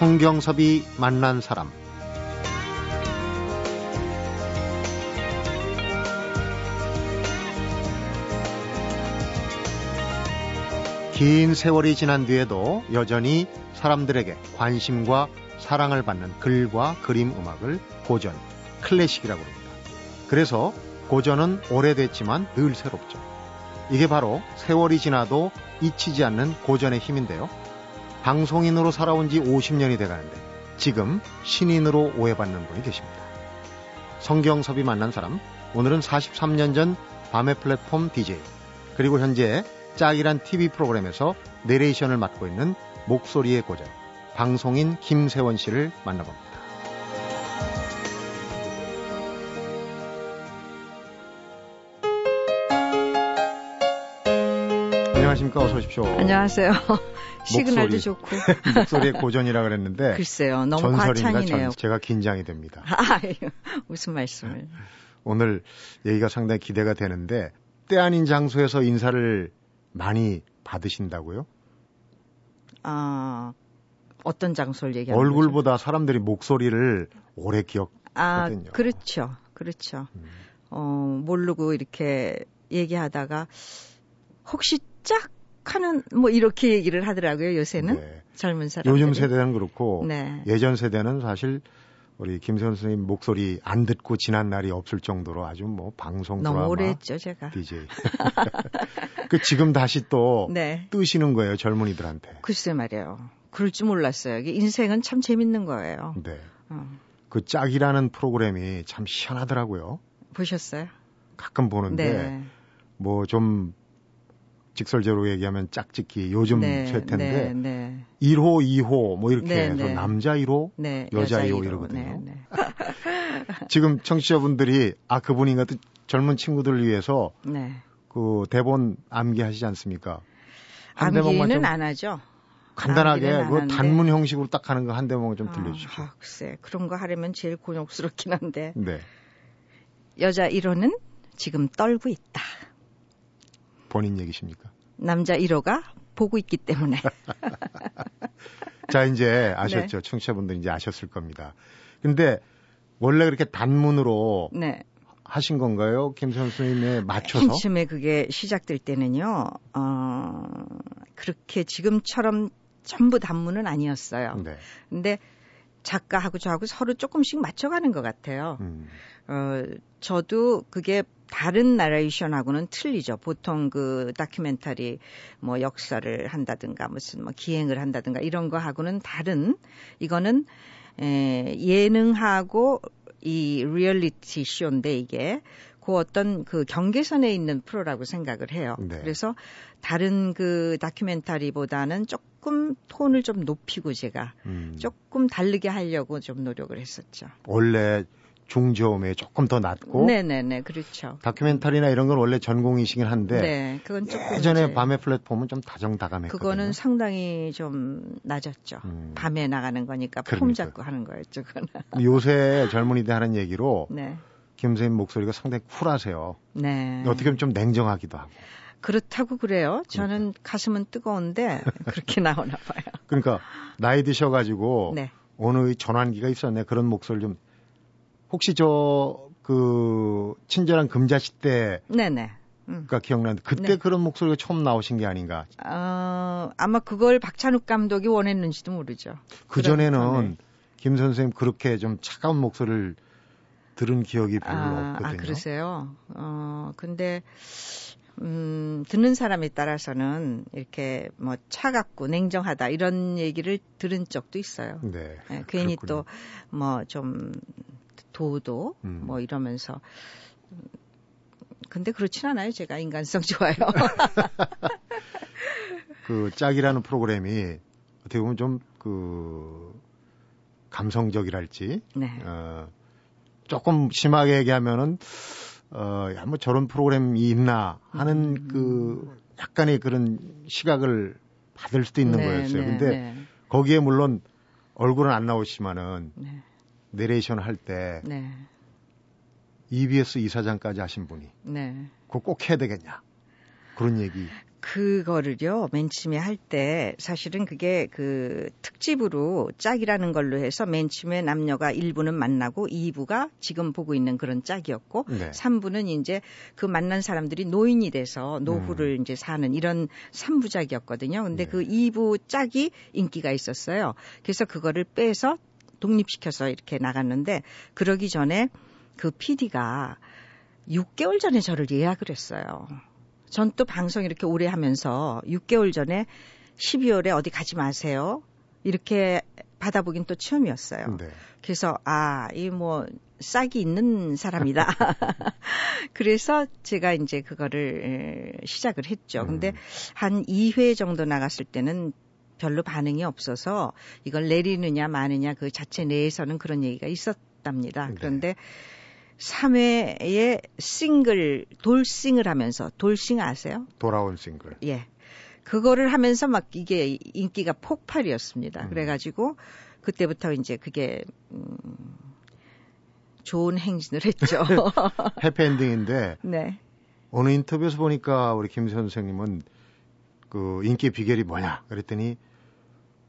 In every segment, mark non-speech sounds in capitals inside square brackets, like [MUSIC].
성경섭이 만난 사람 긴 세월이 지난 뒤에도 여전히 사람들에게 관심과 사랑을 받는 글과 그림 음악을 고전, 클래식이라고 합니다. 그래서 고전은 오래됐지만 늘 새롭죠. 이게 바로 세월이 지나도 잊히지 않는 고전의 힘인데요. 방송인으로 살아온 지 50년이 돼가는데 지금 신인으로 오해받는 분이 계십니다. 성경섭이 만난 사람, 오늘은 43년 전 밤의 플랫폼 DJ, 그리고 현재 짝이란 TV 프로그램에서 내레이션을 맡고 있는 목소리의 고전, 방송인 김세원 씨를 만나봅니다. 안녕하십니까. 어서 오십시오. 안녕하세요. 시그널도 목소리. 좋고. [LAUGHS] 목소리의 고전이라 그랬는데 글쎄요. 너무 과찬이네요. 전, 제가 긴장이 됩니다. 아유, 무슨 말씀을. 오늘 얘기가 상당히 기대가 되는데 때 아닌 장소에서 인사를 많이 받으신다고요? 아, 어떤 장소를 얘기하는? 얼굴보다 사람들이 목소리를 오래 기억. 아, 거든요. 그렇죠. 그렇죠. 음. 어, 모르고 이렇게 얘기하다가 혹시 짝 하는 뭐 이렇게 얘기를 하더라고요, 요새는. 네. 젊은 사람들. 요즘 세대는 그렇고 네. 예전 세대는 사실 우리 김세현 선생님 목소리 안 듣고 지난 날이 없을 정도로 아주 뭐 방송 너무 오래 했죠, 제가. DJ. [LAUGHS] 그 지금 다시 또 네. 뜨시는 거예요 젊은이들한테. 글쎄 말이에요. 그럴 줄 몰랐어요. 인생은 참 재밌는 거예요. 네. 어, 그 짝이라는 프로그램이 참 희한하더라고요. 보셨어요? 가끔 보는데 네. 뭐좀 직설적으로 얘기하면 짝짓기 요즘 네, 세태인데 네, 네. 1호, 2호 뭐 이렇게 네, 해서 네. 남자 1호, 네, 여자 여자 2호 이로. 이러거든요. 네, 네. [LAUGHS] 지금 청취자분들이 아 그분인가 또 젊은 친구들을 위해서 네. 그 대본 암기하시지 않습니까? 한 암기는 좀안 하죠. 간단하게 그. 단문 형식으로 딱 하는 거 한 대목만 좀 들려주십시오. 아, 글쎄 그런 거 하려면 제일 곤욕스럽긴 한데 네. 여자 1호는 지금 떨고 있다. 본인 얘기십니까? 남자 1호가 보고 있기 때문에 [LAUGHS] 자, 이제 아셨죠? 네. 청취자분들 이제 아셨을 겁니다. 근데 원래 그렇게 단문으로 네. 하신 건가요? 김 선생님에 맞춰서? 한쯤에 그게 시작될 때는요. 어, 그렇게 지금처럼 전부 단문은 아니었어요. 네. 근데 작가하고 저하고 서로 조금씩 맞춰가는 것 같아요. 음, 어, 저도 그게 다른 나레이션하고는 틀리죠. 보통 그 다큐멘터리 뭐 역사를 한다든가 무슨 뭐 기행을 한다든가 이런 거하고는 다른 이거는 에, 예능하고 이 리얼리티 쇼인데 이게 그 어떤 그 경계선에 있는 프로라고 생각을 해요. 네. 그래서 다른 그 다큐멘터리보다는 조금 톤을 좀 높이고 제가 음. 조금 다르게 하려고 좀 노력을 했었죠. 원래 중저음에 조금 더 낮고 네네네, 그렇죠. 다큐멘터리나 이런 건 원래 전공이시긴 한데 네, 그건 조금 예전에 밤의 플랫폼은 좀 다정다감했거든요. 그거는 상당히 좀 낮았죠. 음. 밤에 나가는 거니까 폼 그러니까요. 잡고 하는 거였죠, 그거는. 요새 젊은이들 하는 얘기로 [LAUGHS] 네, 김 선생님 목소리가 상당히 쿨하세요. 네. 어떻게 보면 좀 냉정하기도 하고. 그렇다고 그래요. 저는 가슴은 뜨거운데 그렇게 [LAUGHS] 나오나 봐요. 그러니까 나이 드셔가지고 네, 어느 전환기가 있었네 그런 목소리 좀 혹시 저 그 친절한 금자씨 때가 네네. 음. 기억나는데 그때 네. 그런 목소리가 처음 나오신 게 아닌가 어, 아마 그걸 박찬욱 감독이 원했는지도 모르죠. 그 전에는 전에. 김 선생님 그렇게 좀 차가운 목소리를 들은 기억이 별로 아, 없거든요. 아, 그러세요? 어, 근데, 음, 듣는 사람에 따라서는 이렇게 뭐 차갑고 냉정하다 이런 얘기를 들은 적도 있어요. 네. 예, 괜히. 또 뭐 좀 도도 음. 뭐 이러면서. 음, 근데 그렇진 않아요. 제가 인간성 좋아요. [LAUGHS] 그 짝이라는 프로그램이 어떻게 보면 좀 그 감성적이랄지 네. 어, 조금 심하게 얘기하면은 어, 야, 뭐 저런 프로그램이 있나 하는 음. 그 약간의 그런 시각을 받을 수도 있는 네, 거였어요. 네, 근데 네, 거기에 물론 얼굴은 안 나오시지만은 네, 내레이션 할때 네, EBS 이사장까지 하신 분이 네. 그거 꼭 해야 되겠냐 그런 얘기 그거를요, 맨 처음에 할 때 사실은 그게 그 특집으로 짝이라는 걸로 해서 맨 처음에 남녀가 1부는 만나고 2부가 지금 보고 있는 그런 짝이었고 네. 3부는 이제 그 만난 사람들이 노인이 돼서 노후를 음. 이제 사는 이런 3부작이었거든요. 근데 네. 그 2부 짝이 인기가 있었어요. 그래서 그거를 빼서 독립시켜서 이렇게 나갔는데 그러기 전에 그 PD가 6개월 전에 저를 예약을 했어요. 전 또 방송 이렇게 오래 하면서 6개월 전에 12월에 어디 가지 마세요. 이렇게 받아보긴 또 처음이었어요. 네. 그래서 아, 이 뭐 싹이 있는 사람이다. [LAUGHS] 그래서 제가 이제 그거를 에, 시작을 했죠. 근데 음. 한 2회 정도 나갔을 때는 별로 반응이 없어서 이걸 내리느냐 마느냐 그 자체 내에서는 그런 얘기가 있었답니다. 네. 그런데 3회에 싱글 돌싱을 하면서 돌싱 아세요? 돌아온 싱글. 예. 그거를 하면서 막 이게 인기가 폭발이었습니다. 음. 그래가지고 그때부터 이제 그게 음, 좋은 행진을 했죠. [LAUGHS] 해피엔딩인데 네. 어느 인터뷰에서 보니까 우리 김 선생님은 그 인기 비결이 뭐냐 그랬더니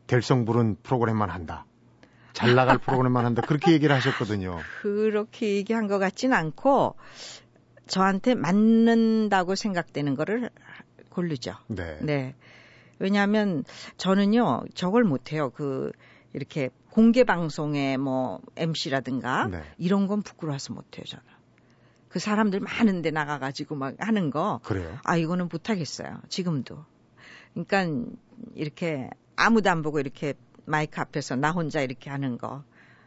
될성 부른 프로그램만 한다. 잘 나갈 프로그램만 한다. 그렇게 얘기를 하셨거든요. [LAUGHS] 그렇게 얘기한 것 같진 않고 저한테 맞는다고 생각되는 거를 고르죠. 네. 네. 왜냐하면 저는요 저걸 못해요. 그 이렇게 공개 방송에 뭐 MC라든가 네. 이런 건 부끄러워서 못해요 저는. 그 사람들 많은데 나가가지고 막 하는 거, 그래요. 아 이거는 못하겠어요. 지금도. 그러니까 이렇게 아무도 안 보고 이렇게 마이크 앞에서 나 혼자 이렇게 하는 거,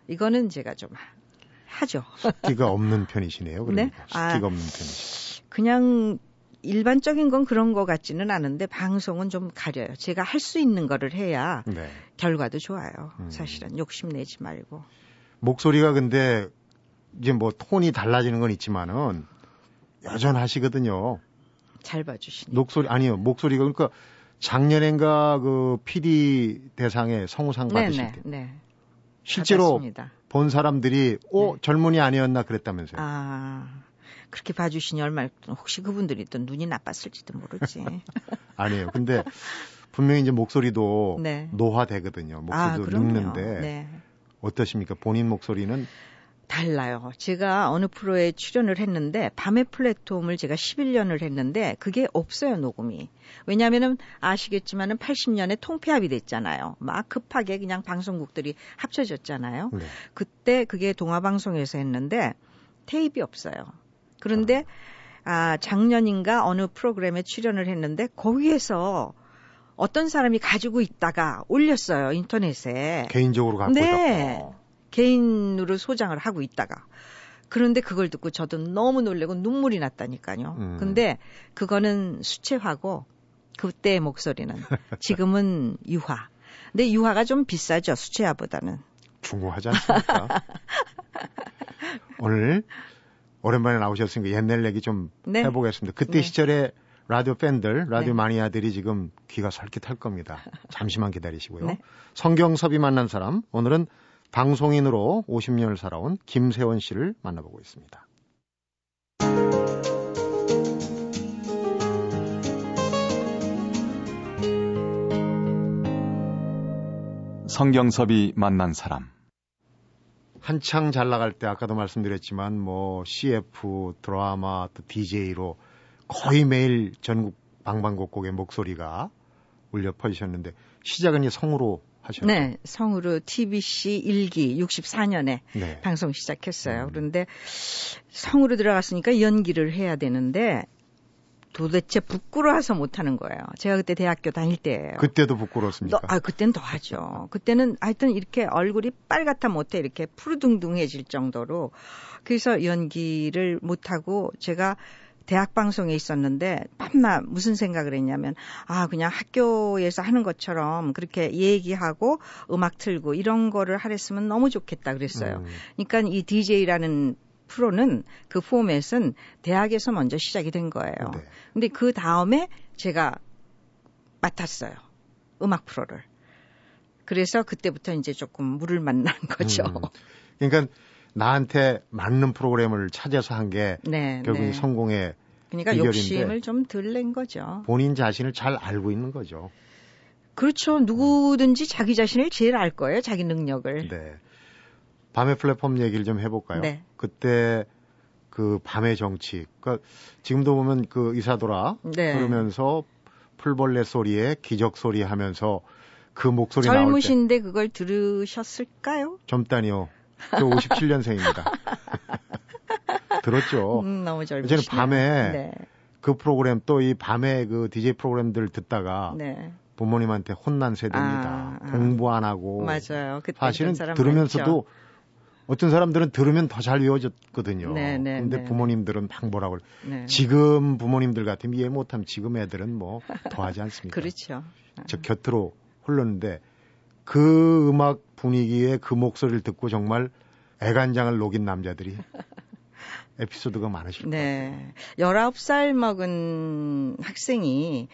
이거는 제가 좀 하- 하죠. 식기가 [LAUGHS] 없는 편이시네요. 그러니까 네? 식기가 아. 없는 편이시. 그냥 일반적인 건 그런 것 같지는 않은데 방송은 좀 가려요. 제가 할 수 있는 거를 해야 네. 결과도 좋아요. 음. 사실은 욕심 내지 말고. 목소리가 근데 이제 뭐 톤이 달라지는 건 있지만은 여전하시거든요. 잘 봐주시니. 목소리 아니요 목소리가 그러니까 작년엔가 그 PD 대상에 성우상 받으실 네네 때 네. 실제로 받았습니다. 본 사람들이 오 네. 젊은이 아니었나 그랬다면서요. 아 그렇게 봐주시니 얼마나 혹시 그분들이 또 눈이 나빴을지도 모르지. [LAUGHS] 아니에요. 근데 분명히 이제 목소리도 네. 노화되거든요. 아 목소리도 그럼요. 늙는데 네. 어떠십니까? 본인 목소리는 달라요. 제가 어느 프로에 출연을 했는데 밤의 플랫폼을 제가 11년을 했는데 그게 없어요 녹음이. 왜냐하면은 아시겠지만은 80년에 통폐합이 됐잖아요. 막 급하게 그냥 방송국들이 합쳐졌잖아요. 네. 그때 그게 동아방송에서 했는데 테이프 없어요. 그런데 아 작년인가 어느 프로그램에 출연을 했는데 거기에서 어떤 사람이 가지고 있다가 올렸어요 인터넷에. 개인적으로 갖고 네. 있다. 개인으로 소장을 하고 있다가 그런데 그걸 듣고 저도 너무 놀래고 눈물이 났다니까요. 음. 근데 그거는 수채화고 그때의 목소리는 [LAUGHS] 지금은 유화. 근데 유화가 좀 비싸죠 수채화보다는. 중후하지 않습니까? [LAUGHS] 오늘 오랜만에 나오셨으니까 옛날 얘기 좀 네. 해보겠습니다. 그때 네. 시절에 라디오 팬들, 라디오 네. 마니아들이 지금 귀가 설깃할 겁니다. 잠시만 기다리시고요. 네. 성경섭이 만난 사람, 오늘은 방송인으로 50년을 살아온 김세원 씨를 만나보고 있습니다. 성경섭이 만난 사람. 한창 잘 나갈 때 아까도 말씀드렸지만 뭐 CF 드라마 또 DJ로 거의 매일 전국 방방곡곡의 목소리가 울려 퍼지셨는데 시작은 이 성우로 하셨죠. 네, 성으로 TBC 일기 64년에 네. 방송 시작했어요. 음. 그런데 성으로 들어갔으니까 연기를 해야 되는데 도대체 부끄러워서 못하는 거예요. 제가 그때 대학교 다닐 때예요. 그때도 부끄러웠습니까? 너, 아, 그땐 더 하죠. 그때는 하여튼 이렇게 얼굴이 빨갛다 못해 이렇게 푸르둥둥해질 정도로 그래서 연기를 못하고 제가 대학 방송에 있었는데 밤낮 무슨 생각을 했냐면 아 그냥 학교에서 하는 것처럼 그렇게 얘기하고 음악 틀고 이런 거를 하랬으면 너무 좋겠다 그랬어요. 음, 그러니까 이 DJ라는 프로는 그 포맷은 대학에서 먼저 시작이 된 거예요. 네. 근데 그 다음에 제가 맡았어요. 음악 프로를. 그래서 그때부터 이제 조금 물을 만난 [LAUGHS] 거죠. 음. 그러니까 나한테 맞는 프로그램을 찾아서 한게 네, 결국 네. 성공의 그러니까 비결인데 욕심을 좀 덜 낸 거죠. 본인 자신을 잘 알고 있는 거죠. 그렇죠. 누구든지 자기 자신을 제일 알 거예요. 자기 능력을. 네. 밤의 플랫폼 얘기를 좀 해볼까요? 네. 그때 그 밤의 정치. 그러니까 지금도 보면 그 이사도라 네. 그러면서 풀벌레 소리에 기적 소리 하면서 그 목소리 젊으신데 그걸 들으셨을까요? 젊다니요. 저 57년생입니다. [LAUGHS] 들었죠. 음, 너무 젊으시네. 저는 밤에 네. 그 프로그램 또 이 밤에 그 DJ 프로그램들 듣다가 네. 부모님한테 혼난 세대입니다. 아, 아. 공부 안 하고 맞아요. 그때 사실은 들으면서도 어떤 사람들은 들으면 더 잘 외워졌거든요. 네, 네, 근데 네. 부모님들은 막 뭐라 그래. 많죠. 네. 지금 부모님들 같으면 이해 못하면 지금 애들은 뭐 [LAUGHS] 더 하지 않습니까? 그렇죠. 저 곁으로 흘렀는데 그 음악 분위기에 그 목소리를 듣고 정말 애간장을 녹인 남자들이 [LAUGHS] 에피소드가 많으실 거예요. 네. 19살 먹은 학생이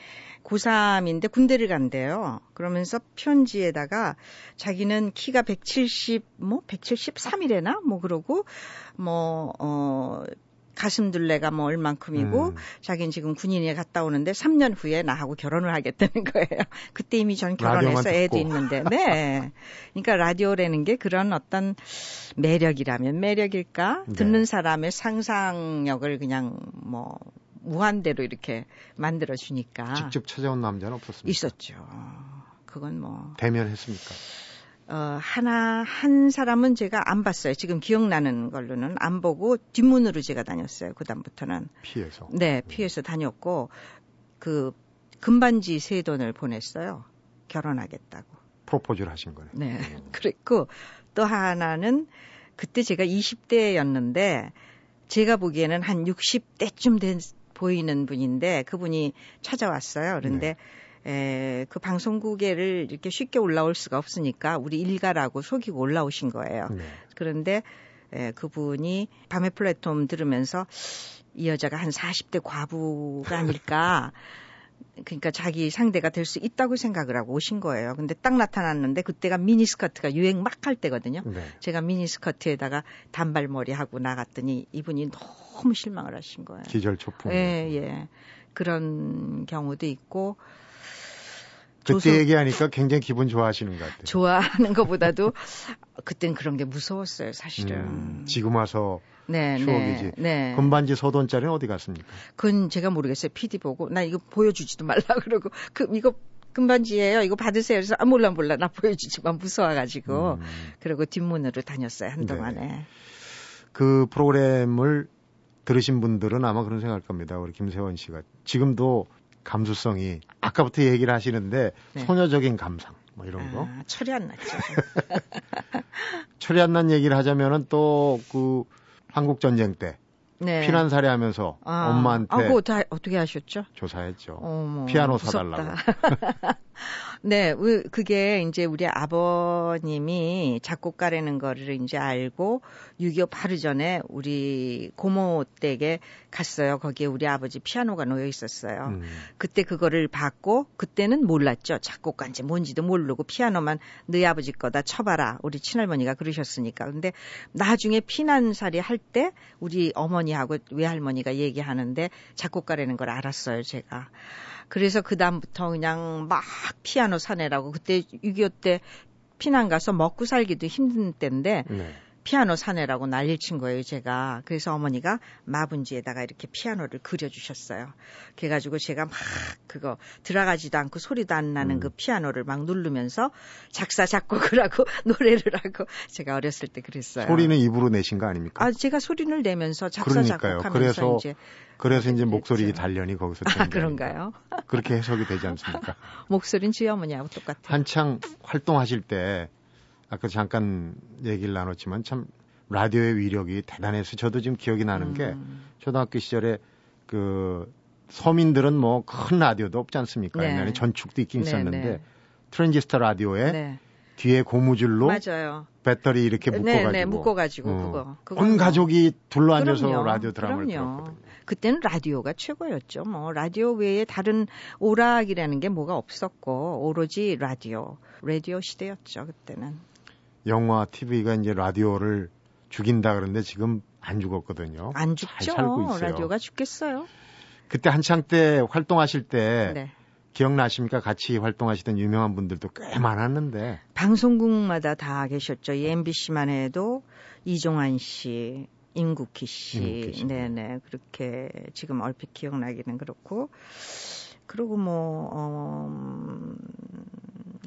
고3인데 군대를 간대요. 그러면서 편지에다가 자기는 키가 170, 뭐, 173이래나? 뭐, 그러고, 뭐, 어, 가슴둘레가 뭐 얼만큼이고, 음. 자기는 지금 군인에 갔다 오는데 3년 후에 나하고 결혼을 하겠다는 거예요. [LAUGHS] 그때 이미 전 결혼해서 애도. 있는데, 네. 그러니까 라디오라는 게 그런 어떤 매력이라면 매력일까? 네. 듣는 사람의 상상력을 그냥 뭐 무한대로 이렇게 만들어 주니까 직접 찾아온 남자는 없었습니까? 있었죠. 그건 뭐 대면했습니까? 어, 하나 한 사람은 제가 안 봤어요. 지금 기억나는 걸로는 안 보고 뒷문으로 제가 다녔어요. 그다음부터는 피해서. 네 피해서 다녔고 그 금반지 세 돈을 보냈어요. 결혼하겠다고. 프로포즈를 하신 거네. 네. 음. [LAUGHS] 그랬고 또 하나는 그때 제가 20대였는데 제가 보기에는 한 60대쯤 된 보이는 분인데 그분이 찾아왔어요. 그런데 에, 그 방송국에를 이렇게 쉽게 올라올 수가 없으니까 우리 일가라고 속이고 올라오신 거예요. 네. 그런데 에, 그분이 밤의 플랫폼 들으면서 이 여자가 한 40대 과부가 아닐까. [LAUGHS] 그러니까 자기 상대가 될 수 있다고 생각을 하고 오신 거예요. 근데 딱 나타났는데 그때가 미니스커트가 유행 막 할 때거든요. 네. 제가 미니스커트에다가 단발머리 하고 나갔더니 이분이 너무 실망을 하신 거예요. 기절 초풍. 예, 예. 그런 경우도 있고 그때 조선- 얘기하니까 굉장히 기분 좋아하시는 것 같아요. 좋아하는 것보다도 [LAUGHS] 그땐 그런 게 무서웠어요, 사실은. 음, 지금 와서 네, 추억이지. 네, 네. 금반지 소돈짜리는 어디 갔습니까? 그건 제가 모르겠어요. PD 보고 나 이거 보여주지도 말라 그러고 그 이거 금반지예요. 이거 받으세요. 그래서 아 몰라 몰라 나 보여주지만 무서워가지고 음, 그리고 뒷문으로 다녔어요 한동안에. 그 프로그램을 들으신 분들은 아마 그런 생각할 겁니다. 우리 김세원 씨가 지금도 감수성이 아까부터 얘기를 하시는데 네. 소녀적인 감상 뭐 이런 거 아, 철이 안 났죠. [LAUGHS] 철이 안 난 얘기를 하자면은 또 그 한국 전쟁 때 네. 피난 살해하면서 아, 엄마한테 아, 그거 다 어떻게 하셨죠? 조사했죠. 어머, 피아노 무섭다. 사달라고. [LAUGHS] 네, 우- 그게 이제 우리 아버님이 작곡가라는 거를 이제 알고 6.25 바로 전에 우리 고모 댁에 갔어요. 거기에 우리 아버지 피아노가 놓여 있었어요. 음, 그때 그거를 받고 그때는 몰랐죠. 작곡가인지 뭔지도 모르고 피아노만 너희 아버지 거다 쳐봐라. 우리 친할머니가 그러셨으니까. 근데 나중에 피난살이 할 때 우리 어머니하고 외할머니가 얘기하는데 작곡가라는 걸 알았어요. 제가. 그래서 그다음부터 그냥 막 피아노 사내라고 그때 6.25 때 피난 가서 먹고 살기도 힘든 때인데 네. 피아노 사내라고 난리를 친 거예요, 제가. 그래서 어머니가 마분지에다가 이렇게 피아노를 그려주셨어요. 그래가지고 제가 막 그거 들어가지도 않고 소리도 안 나는 음. 그 피아노를 막 누르면서 작사, 작곡을 [LAUGHS] 하고 노래를 하고 제가 어렸을 때 그랬어요. 소리는 입으로 내신 거 아닙니까? 아, 제가 소리를 내면서 작사, 그러니까요. 작곡하면서 그래서 이제. 그래서 이제. 목소리 단련이 거기서 아, 되는 거 그런가요? 그렇게 해석이 되지 않습니까? [LAUGHS] 목소리는 지 어머니하고 똑같아요. 한창 활동하실 때 아까 잠깐 얘기를 나눴지만 참 라디오의 위력이 대단해서 저도 지금 기억이 나는 게 음. 초등학교 시절에 그 서민들은 뭐 큰 라디오도 없지 않습니까? 네. 옛날에 전축도 있긴 네, 있었는데 네. 트랜지스터 라디오에 네. 뒤에 고무줄로 맞아요. 배터리 이렇게 묶어가지고, 네, 네, 묶어가지고 어, 그거. 그건 온 뭐- 가족이 둘러앉아서 그럼요. 라디오 드라마를 그럼요. 들었거든요. 그때는 라디오가 최고였죠. 뭐 라디오 외에 다른 오락이라는 게 뭐가 없었고 오로지 라디오, 라디오 시대였죠 그때는. 영화, TV가 이제 라디오를 죽인다 그러는데 지금 안 죽었거든요. 안잘 죽죠. 살고 있어요. 라디오가 죽겠어요. 그때 한창 때 활동하실 때 네. 기억나십니까? 같이 활동하시던 유명한 분들도 꽤 많았는데. 방송국마다 다 계셨죠. 이 MBC만 해도 이종환 씨, 임국희 씨. 임국희 씨. 네네. 그렇게 지금 얼핏 기억나기는 그렇고. 그리고 뭐, 어, 음,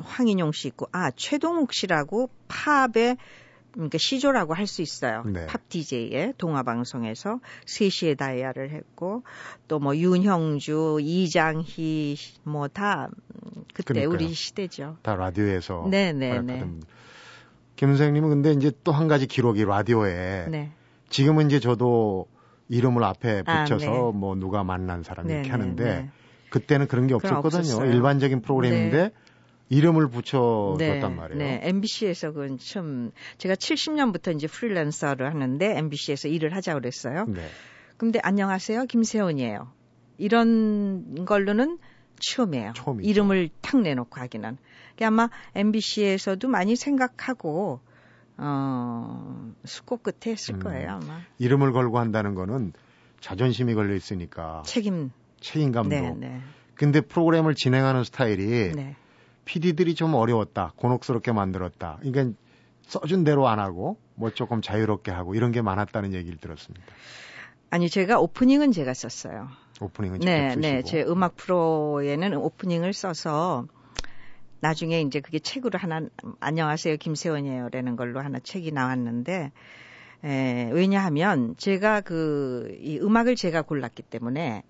황인용 씨 있고, 아, 최동욱 씨라고 팝의 그러니까 시조라고 할 수 있어요. 네. 팝 DJ의 동화 방송에서 3시에 다이아를 했고 또 뭐 윤형주, 이장희 뭐 다 그때 그러니까요. 우리 시대죠. 다 라디오에서 네네네. 네, 네. 김 선생님은 근데 이제 또 한 가지 기록이 라디오에 네. 지금은 이제 저도 이름을 앞에 아, 붙여서 아, 네. 뭐 누가 만난 사람 이렇게 네, 하는데 그때는 그런 게 없었거든요. 일반적인 프로그램인데 이름을 붙여줬단 네, 말이에요. 네, MBC에서 그건 참 제가 70년부터 이제 프리랜서를 하는데 MBC에서 일을 하자 그랬어요. 네. 근데 안녕하세요, 김세훈이에요. 이런 걸로는 처음이에요. 처음이죠. 이름을 탁 내놓고 하기는. 그게 아마 MBC에서도 많이 생각하고 어, 수고 끝에 했을 음, 거예요, 아마. 이름을 걸고 한다는 거는 자존심이 걸려 있으니까. 책임. 책임감도. 네, 네. 근데 프로그램을 진행하는 스타일이 네. PD들이 좀 어려웠다. 곤혹스럽게 만들었다. 그러니까 써준 대로 안 하고 뭐 조금 자유롭게 하고 이런 게 많았다는 얘기를 들었습니다. 아니 제가 오프닝은 제가 썼어요. 오프닝은 네, 쓰시고. 네. 제 음악 프로에는 오프닝을 써서 나중에 이제 그게 책으로 하나 안녕하세요 김세원이에요라는 걸로 하나 책이 나왔는데 에, 왜냐하면 제가 그 이 음악을 제가 골랐기 때문에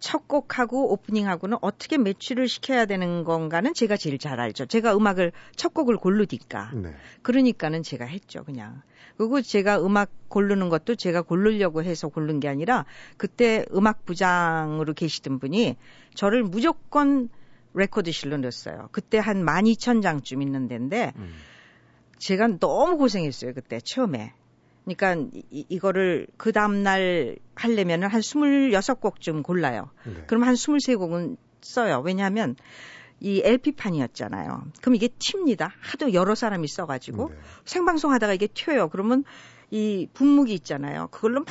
첫 곡하고 오프닝하고는 어떻게 매출을 시켜야 되는 건가는 제가 제일 잘 알죠. 제가 음악을 첫 곡을 고르니까. 네. 그러니까는 제가 했죠, 그냥. 그리고 제가 음악 고르는 것도 제가 고르려고 해서 고른 게 아니라 그때 음악 부장으로 계시던 분이 저를 무조건 레코드실로 넣었어요. 그때 한 12,000장쯤 있는 데인데 음. 제가 너무 고생했어요, 그때 처음에. 그러니까 이, 이거를 그 다음날 하려면은 한 26곡쯤 골라요. 네. 그럼 한 23곡은 써요. 왜냐하면 이 LP판이었잖아요. 그럼 이게 튑니다. 하도 여러 사람이 써가지고 네. 생방송 하다가 이게 튀어요. 그러면 이 분무기 있잖아요. 그걸로 막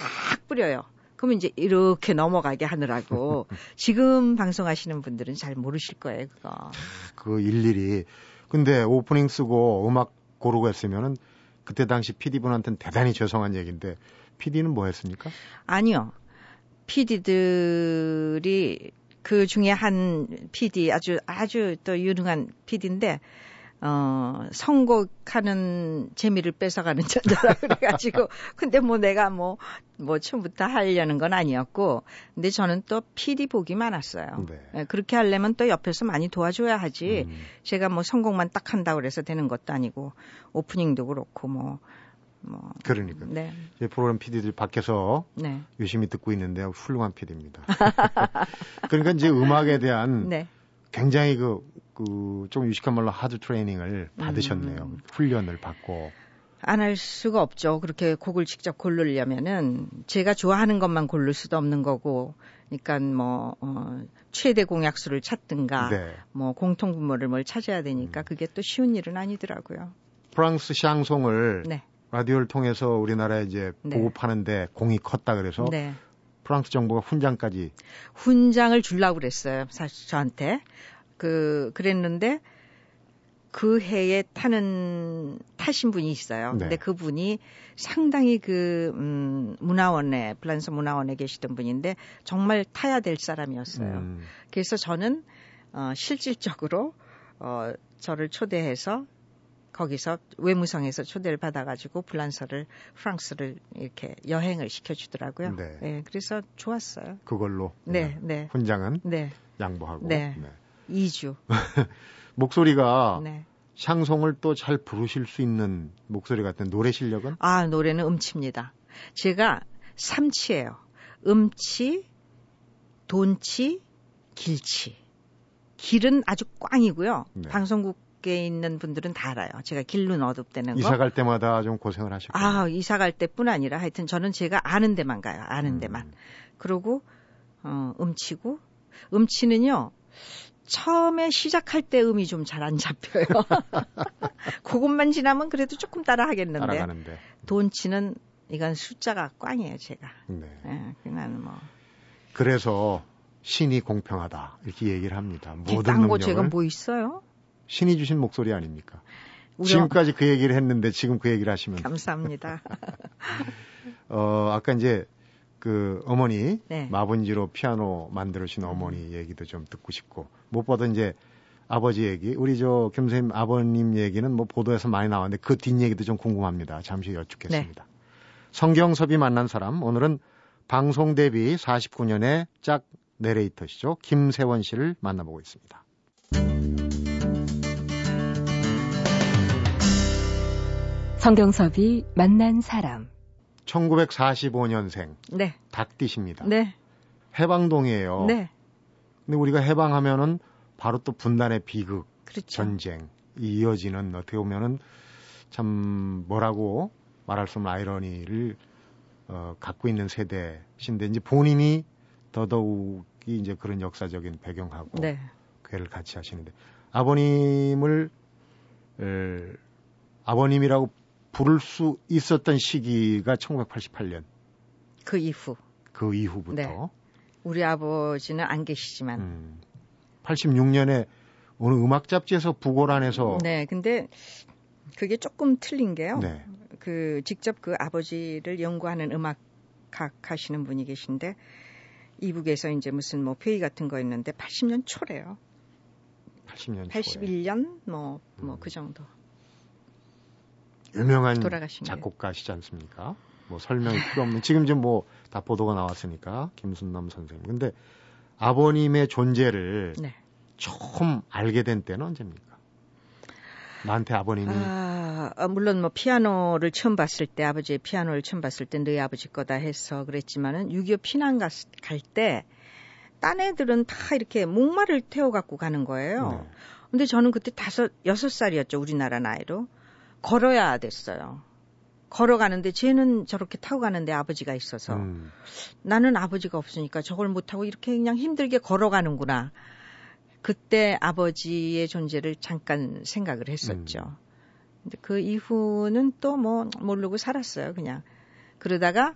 뿌려요. 그러면 이제 이렇게 넘어가게 하느라고 [LAUGHS] 지금 방송하시는 분들은 잘 모르실 거예요, 그거. 그 일일이. 근데 오프닝 쓰고 음악 고르고 했으면은 그때 당시 PD분한테는 대단히 죄송한 얘기인데 PD는 뭐 했습니까? 아니요. PD들이 그 중에 한 PD 아주 아주 또 유능한 PD인데 어, 선곡하는 재미를 뺏어가는 자들라 [LAUGHS] 그래가지고. 근데 뭐 내가 뭐, 뭐 처음부터 하려는 건 아니었고. 근데 저는 또 PD 복이 많았어요. 네. 네, 그렇게 하려면 또 옆에서 많이 도와줘야 하지. 음. 제가 뭐 선곡만 딱 한다고 그래서 되는 것도 아니고, 오프닝도 그렇고 뭐. 뭐. 그러니까. 네. 제 프로그램 PD들 밖에서 네. 유심히 듣고 있는데 훌륭한 PD입니다. [LAUGHS] 그러니까 이제 음악에 대한 네. 굉장히 그 그 좀 유식한 말로 하드 트레이닝을 받으셨네요. 음. 훈련을 받고. 안 할 수가 없죠. 그렇게 곡을 직접 고르려면은 제가 좋아하는 것만 고를 수도 없는 거고, 그러니까 뭐 어, 최대 공약수를 찾든가, 네. 뭐 공통 분모를 뭘 찾아야 되니까 음. 그게 또 쉬운 일은 아니더라고요. 프랑스 샹송을 네. 라디오를 통해서 우리나라에 이제 네. 보급하는데 공이 컸다 그래서 네. 프랑스 정부가 훈장까지 훈장을 줄라고 그랬어요. 사실 저한테. 그 그랬는데 그 해에 타는 타신 분이 있어요. 네. 근데 그분이 상당히 그 음, 문화원에 플란스 문화원에 계시던 분인데 정말 타야 될 사람이었어요. 음. 그래서 저는 어, 실질적으로 어, 저를 초대해서 거기서 외무성에서 초대를 받아가지고 불란서를 프랑스를 이렇게 여행을 시켜주더라고요. 네. 네 그래서 좋았어요. 그걸로. 네, 네. 훈장은 네. 양보하고. 네. 네. 2주. [LAUGHS] 목소리가 네. 샹송을 또 잘 부르실 수 있는 목소리 같은 노래 실력은? 아, 노래는 음치입니다. 제가 삼치예요. 음치, 돈치, 길치. 길은 아주 꽝이고요. 네. 방송국 에 있는 분들은 다 알아요. 제가 길로 어둡대는 거. 이사 갈 때마다 좀 고생을 하셨고. 아, 이사 갈 때뿐 아니라 하여튼 저는 제가 아는 데만 가요. 아는 음. 데만. 그리고 어, 음치고 음치는요. 처음에 시작할 때 음이 좀 잘 안 잡혀요. [LAUGHS] 그것만 지나면 그래도 조금 따라 하겠는데. 따라가는데. 돈치는 이건 숫자가 꽝이에요, 제가. 네. 네 그냥 뭐. 그래서 신이 공평하다 이렇게 얘기를 합니다. 모든 딴거 제가 뭐 있어요? 신이 주신 목소리 아닙니까? 지금까지 그 얘기를 했는데 지금 그 얘기를 하시면 감사합니다. [LAUGHS] 어 아까 이제 그 어머니 네. 마분지로 피아노 만들으신 어머니 얘기도 좀 듣고 싶고 무엇보다 이제 아버지 얘기 우리 저 김선생님 아버님 얘기는 뭐 보도에서 많이 나왔는데 그 뒷 얘기도 좀 궁금합니다. 잠시 여쭙겠습니다. 성경섭이 만난 사람 오늘은 방송 데뷔 49년의 짝 내레이터시죠. 김세원 씨를 만나보고 있습니다. 성경섭이 만난 사람. 1945년생 네, 닭띠십니다. 네, 해방동이에요. 네, 근데 우리가 해방하면은 바로 또 분단의 비극, 그렇죠. 전쟁 이 이어지는 어떻게 보면은 참 뭐라고 말할 수 없는 아이러니를 어, 갖고 있는 세대신데 이제 본인이 더더욱이 이제 그런 역사적인 배경하고 네, 괴를 같이 하시는데 아버님을 에, 아버님이라고 부를 수 있었던 시기가 1988년 그 이후 그 이후부터 네. 우리 아버지는 안 계시지만, 음, 86년에 어느 음악 잡지에서 부고란에서 네, 근데 그게 조금 틀린 게요. 네. 그 직접 그 아버지를 연구하는 음악학 하시는 분이 계신데 이북에서 이제 무슨 뭐 회의 같은 거 있는데 80년 초래요. 80년 초에 81년 뭐뭐 음. 그 정도. 유명한 돌아가신. 작곡가시지 않습니까? 뭐 설명이 필요 없는 지금 좀 뭐 다 보도가 나왔으니까 김순남 선생님. 근데 아버님의 존재를 네. 처음 알게 된 때는 언제입니까? 나한테 아버님이 아, 아, 물론 뭐 피아노를 처음 봤을 때 아버지의 피아노를 처음 봤을 때 너희 아버지 거다 해서 그랬지만은 6.25 피난 갈때 딴 애들은 다 이렇게 목마를 태워 갖고 가는 거예요. 네. 근데 저는 그때 다섯 여섯 살이었죠 우리나라 나이로 걸어야 됐어요. 걸어가는데 쟤는 저렇게 타고 가는데 아버지가 있어서 음, 나는 아버지가 없으니까 저걸 못 하고 이렇게 그냥 힘들게 걸어가는구나. 그때 아버지의 존재를 잠깐 생각을 했었죠. 음. 근데 그 이후는 또 뭐 모르고 살았어요, 그냥. 그러다가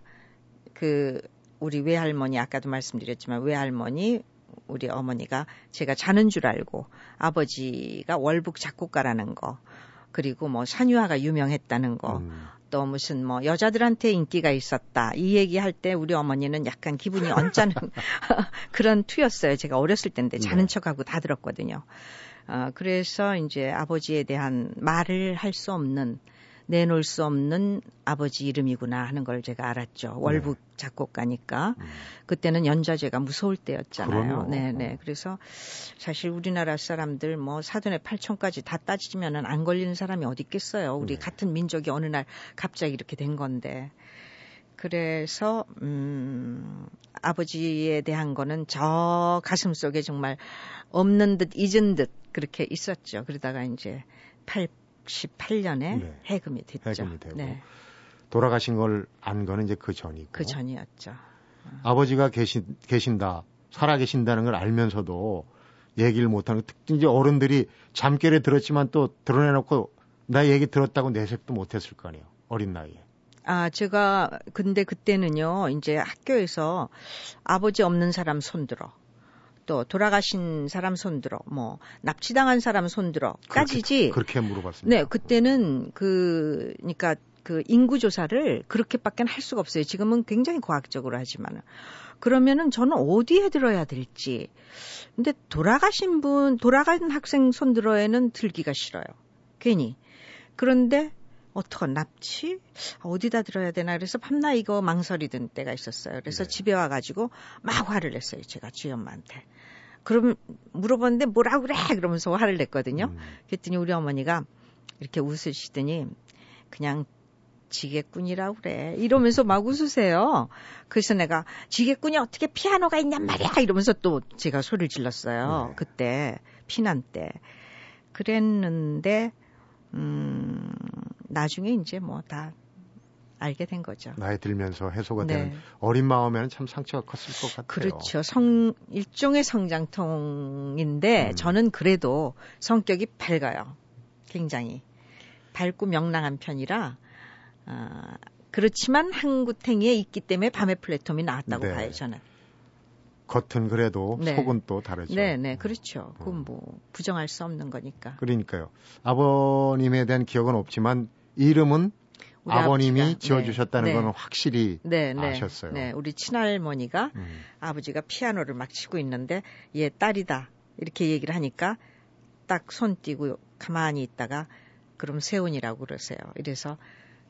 그 우리 외할머니 아까도 말씀드렸지만 외할머니 우리 어머니가 제가 자는 줄 알고 아버지가 월북 작곡가라는 거 그리고 뭐 산유화가 유명했다는 거 음, 또 무슨 뭐 여자들한테 인기가 있었다 이 얘기할 때 우리 어머니는 약간 기분이 언짢은 [LAUGHS] 그런 투였어요. 제가 어렸을 때인데 자는 네. 척하고 다 들었거든요. 어, 그래서 이제 아버지에 대한 말을 할 수 없는 내놓을 수 없는 아버지 이름이구나 하는 걸 제가 알았죠. 월북 작곡가니까 음. 그때는 연좌제가 무서울 때였잖아요. 그럼요. 네, 네. 그래서 사실 우리나라 사람들 뭐 사돈의 팔촌까지 다 따지면은 안 걸리는 사람이 어디 있겠어요. 우리 네. 같은 민족이 어느 날 갑자기 이렇게 된 건데. 그래서 음 아버지에 대한 거는 저 가슴 속에 정말 없는 듯 잊은 듯 그렇게 있었죠. 그러다가 이제 88년에 네. 해금이 됐죠. 해금이 되고. 네. 돌아가신 걸 안 거는 이제 그 전이고 그 전이었죠. 아버지가 계신 계신다 살아 계신다는 걸 알면서도 얘기를 못하는 특히 이제 어른들이 잠결에 들었지만 또 드러내놓고 나 얘기 들었다고 내색도 못했을 거 아니에요 어린 나이에 아, 제가 근데 그때는요. 이제 학교에서 아버지 없는 사람 손들어. 또 돌아가신 사람 손들어. 뭐 납치당한 사람 손들어. 까지지. 그렇게 물어봤습니다. 네, 그때는 그 그러니까 그 인구 조사를 그렇게밖에 할 수가 없어요. 지금은 굉장히 과학적으로 하지만은 그러면은 저는 어디에 들어야 될지. 근데 돌아가신 분, 돌아간 학생 손들어에는 들기가 싫어요. 괜히. 그런데 어떡 납치? 어디다 들어야 되나 그래서 밤나 이거 망설이 던 때가 있었어요. 그래서 네. 집에 와가지고 막 화를 냈어요. 제가 주연마한테. 그럼 물어봤는데 뭐라 그래? 그러면서 화를 냈거든요. 음, 그랬더니 우리 어머니가 이렇게 웃으시더니 그냥 지게꾼이라고 그래. 이러면서 막 웃으세요. 그래서 내가 지게꾼이 어떻게 피아노가 있냔 말이야. 이러면서 또 제가 소리를 질렀어요. 네. 그때 피난 때. 그랬는데 음 나중에 이제 뭐 다 알게 된 거죠. 나이 들면서 해소가 네. 되는 어린 마음에는 참 상처가 컸을 것 같아요. 그렇죠. 성 일종의 성장통인데 음. 저는 그래도 성격이 밝아요. 굉장히 밝고 명랑한 편이라 아, 그렇지만 한구탱이에 있기 때문에 밤의 플랫폼이 나왔다고 네. 봐요. 저는. 겉은 그래도 네. 속은 또 다르죠. 네, 네, 그렇죠. 음. 그건 뭐 부정할 수 없는 거니까. 그러니까요. 아버님에 대한 기억은 없지만 이름은 아버님이 아버지가, 지어주셨다는 네, 거는 확실히 네, 네, 아셨어요. 네, 우리 친할머니가 음, 아버지가 피아노를 막 치고 있는데 얘 딸이다 이렇게 얘기를 하니까 딱 손 띄고 가만히 있다가 그럼 세훈이라고 그러세요. 이래서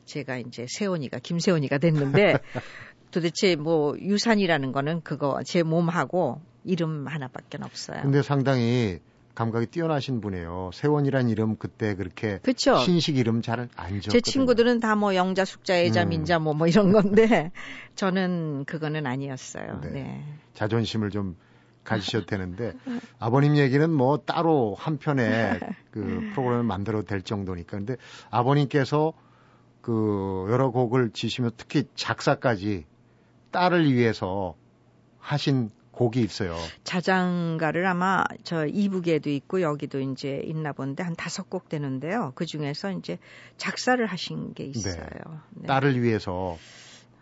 제가 이제 세훈이가 김세훈이가 됐는데 [LAUGHS] 도대체 뭐 유산이라는 거는 그거 제 몸하고 이름 하나밖에 없어요. 근데 상당히 감각이 뛰어나신 분이에요. 세원이란 이름 그때 그렇게 그렇죠. 신식 이름 잘 안 지었거든요. 제 친구들은 다 뭐 영자, 숙자, 예자, 음. 민자 뭐뭐 이런 건데 [LAUGHS] 저는 그거는 아니었어요. 네. 네. 자존심을 좀 가지셔도 되는데 아버님 얘기는 뭐 따로 한 편의 그 프로그램을 만들어도 될 정도니까 근데 아버님께서 그 여러 곡을 지시면 특히 작사까지 딸을 위해서 하신 곡이 있어요. 자장가를 아마 저 이북에도 있고 여기도 이제 있나 본데 한 다섯 곡 되는데요. 그 중에서 이제 작사를 하신 게 있어요. 네. 딸을 위해서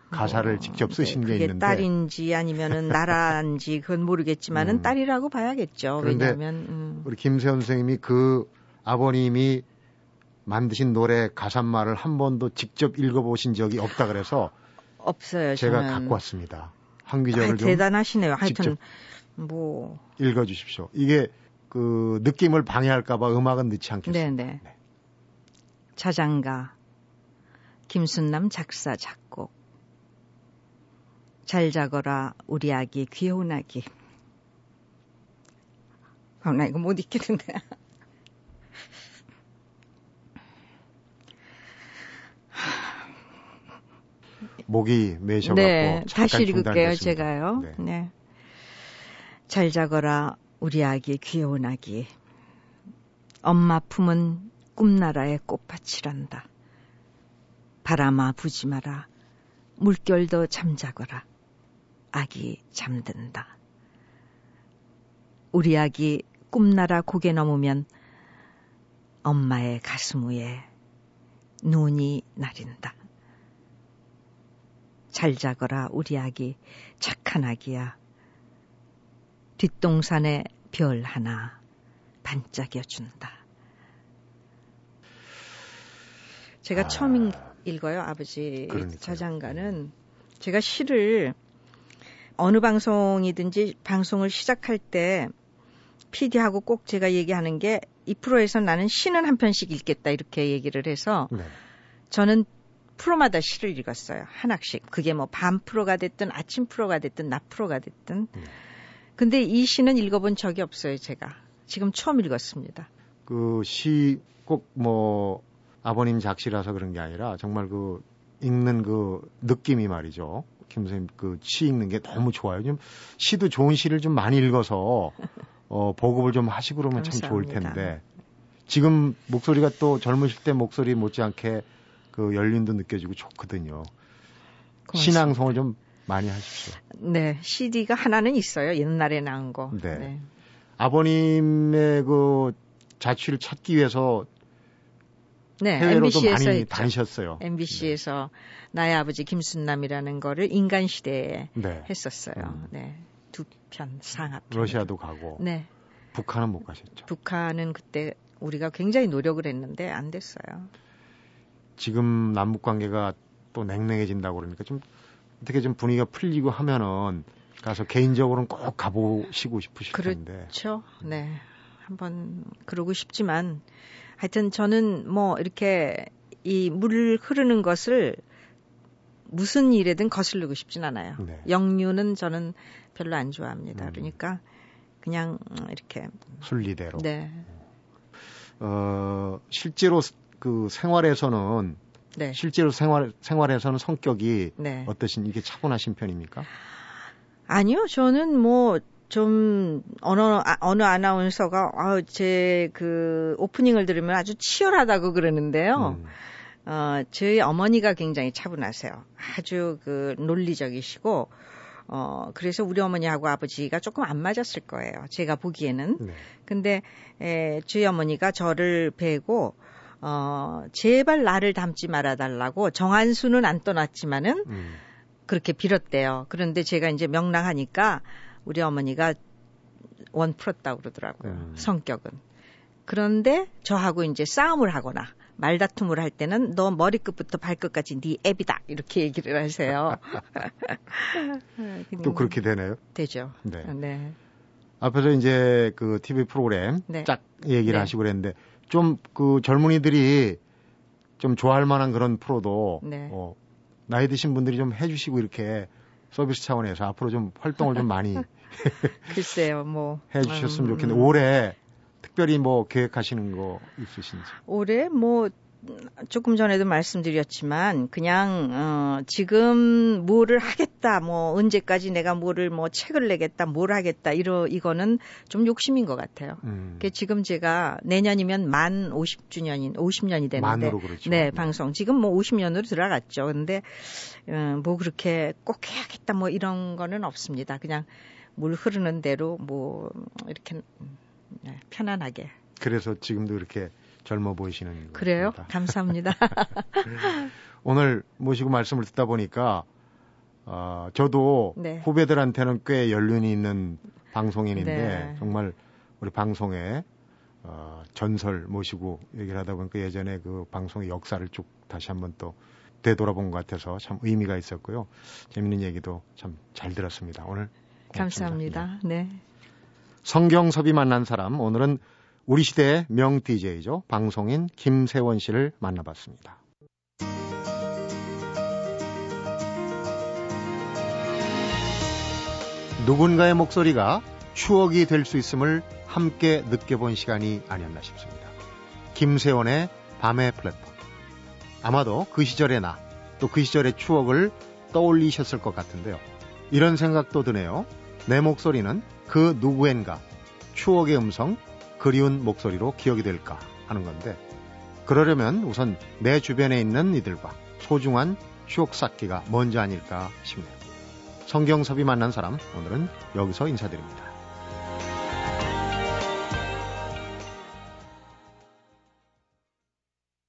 가사를 뭐, 직접 쓰신 네, 게 있는데 딸인지 아니면은 나라인지 그건 모르겠지만은 [LAUGHS] 음. 딸이라고 봐야겠죠. 왜냐하면 음, 우리 김세현 선생님이 그 아버님이 만드신 노래 가사말을 한 번도 직접 읽어보신 적이 없다 그래서 없어요. 제가 저는. 갖고 왔습니다. 아, 좀 대단하시네요. 하여튼 뭐 읽어 주십시오. 이게 그 느낌을 방해할까 봐 음악은 넣지 않겠습니다. 네네. 네. 자장가 김순남 작사 작곡 잘 자거라 우리 아기 귀여운 아기 아, 나 이거 못 읽겠는데 목이 메셔갖고 네 다시 읽을게요. 제가요. 네. 네. 잘 자거라 우리 아기 귀여운 아기. 엄마 품은 꿈나라의 꽃밭이란다. 바람아 부지 마라. 물결도 잠자거라. 아기 잠든다. 우리 아기 꿈나라 고개 넘으면 엄마의 가슴 위에 눈이 나린다 잘 자거라 우리 아기 착한 아기야 뒷동산에 별 하나 반짝여 준다. 제가 아, 처음 읽어요, 아버지 그러니까요. 자장가는. 제가 시를 어느 방송이든지 방송을 시작할 때 PD하고 꼭 제가 얘기하는 게 이 프로에서 나는 시는 한 편씩 읽겠다 이렇게 얘기를 해서 네. 저는 프로마다 시를 읽었어요. 하나씩. 그게 뭐 밤 프로가 됐든 아침 프로가 됐든 낮 프로가 됐든. 음. 근데 이 시는 읽어본 적이 없어요, 제가. 지금 처음 읽었습니다. 그 시 꼭 뭐 아버님 작시라서 그런 게 아니라 정말 그 읽는 그 느낌이 말이죠. 김 선생님 그 시 읽는 게 너무 좋아요. 좀 시도 좋은 시를 좀 많이 읽어서 어 보급을 좀 하시고 그러면 참 좋을 감사합니다. 텐데 지금 목소리가 또 젊으실 때 목소리 못지않게 그 연륜도 느껴지고 좋거든요. 고맙습니다. 신앙송을 좀 많이 하십시오. 네, CD가 하나는 있어요. 옛날에 나온 거. 네. 아버님의 그 자취를 찾기 위해서 네, 해외로도 MBC에서 많이 했죠. 다니셨어요. MBC에서 나의 아버지 김순남이라는 거를 인간 시대에 네. 했었어요. 음. 네. 두 편 상합. 러시아도 가고 네. 북한은 못 가셨죠. 북한은 그때 우리가 굉장히 노력을 했는데 안 됐어요. 지금 남북 관계가 또 냉랭해진다고 그러니까 좀 어떻게 좀 분위기가 풀리고 하면은 가서 개인적으로는 꼭 가보시고 싶으실 텐데. 그렇죠. 네. 한번 그러고 싶지만 하여튼 저는 뭐 이렇게 이 물 흐르는 것을 무슨 일에든 거슬리고 싶진 않아요. 네. 역류는 저는 별로 안 좋아합니다. 음. 그러니까 그냥 이렇게 순리대로. 네. 어, 실제로 그 생활에서는 네. 실제로 생활 생활에서는 성격이 네. 어떠신 이게 차분하신 편입니까? 아니요, 저는 뭐, 좀, 어느, 아, 어느 아나운서가, 아, 제 그, 오프닝을 들으면 아주 치열하다고 그러는데요. 음, 어, 저희 어머니가 굉장히 차분하세요. 아주 그, 논리적이시고, 어, 그래서 우리 어머니하고 아버지가 조금 안 맞았을 거예요. 제가 보기에는. 네. 근데, 에, 저희 어머니가 저를 뵈고, 어, 제발 나를 닮지 말아달라고 정한수는 안 떠났지만은, 음, 그렇게 빌었대요. 그런데 제가 이제 명랑하니까 우리 어머니가 원 풀었다고 그러더라고요. 음. 성격은. 그런데 저하고 이제 싸움을 하거나 말다툼을 할 때는 너 머리끝부터 발끝까지 네 앱이다 이렇게 얘기를 하세요. [LAUGHS] 또 그렇게 되나요? 되죠. 네. 네. 앞에서 이제 그 TV 프로그램 네. 짝 얘기를 네. 하시고 그랬는데 좀 그 젊은이들이 좀 좋아할 만한 그런 프로도 네. 어, 나이 드신 분들이 좀 해주시고 이렇게 서비스 차원에서 앞으로 좀 활동을 좀 많이 [LAUGHS] 글쎄요 뭐 해주셨으면 음, 좋겠는데 음. 올해 특별히 뭐 계획하시는 거 있으신지? 올해 뭐 조금 전에도 말씀드렸지만 그냥 어 지금 뭐를 하겠다 뭐 언제까지 내가 뭐를 뭐 책을 내겠다 뭘 하겠다 이러 이거는 좀 욕심인 것 같아요. 음. 그 지금 제가 내년이면 만 50주년인 50년이 되는데 만으로 그렇죠. 네, 네, 방송 지금 뭐 50년으로 들어갔죠. 근데 어뭐 그렇게 꼭 해야겠다 뭐 이런 거는 없습니다. 그냥 물 흐르는 대로 뭐 이렇게 네, 편안하게. 그래서 지금도 이렇게 젊어 보이시는 그래요? 같습니다. 감사합니다. [LAUGHS] 오늘 모시고 말씀을 듣다 보니까 어, 저도 네. 후배들한테는 꽤 연륜이 있는 방송인인데 네. 정말 우리 방송에 어, 전설 모시고 얘기를 하다 보니까 예전에 그 방송의 역사를 쭉 다시 한번 또 되돌아본 것 같아서 참 의미가 있었고요. 재밌는 얘기도 참 잘 들었습니다. 오늘 감사합니다. 네. 성경섭이 만난 사람 오늘은 우리 시대의 명 DJ죠. 방송인 김세원 씨를 만나봤습니다. 누군가의 목소리가 추억이 될 수 있음을 함께 느껴본 시간이 아니었나 싶습니다. 김세원의 밤의 플랫폼. 아마도 그 시절의 나, 또 그 시절의 추억을 떠올리셨을 것 같은데요. 이런 생각도 드네요. 내 목소리는 그 누구엔가 추억의 음성, 그리운 목소리로 기억이 될까 하는 건데 그러려면 우선 내 주변에 있는 이들과 소중한 추억 쌓기가 먼저 아닐까 싶네요. 성경섭이 만난 사람 오늘은 여기서 인사드립니다.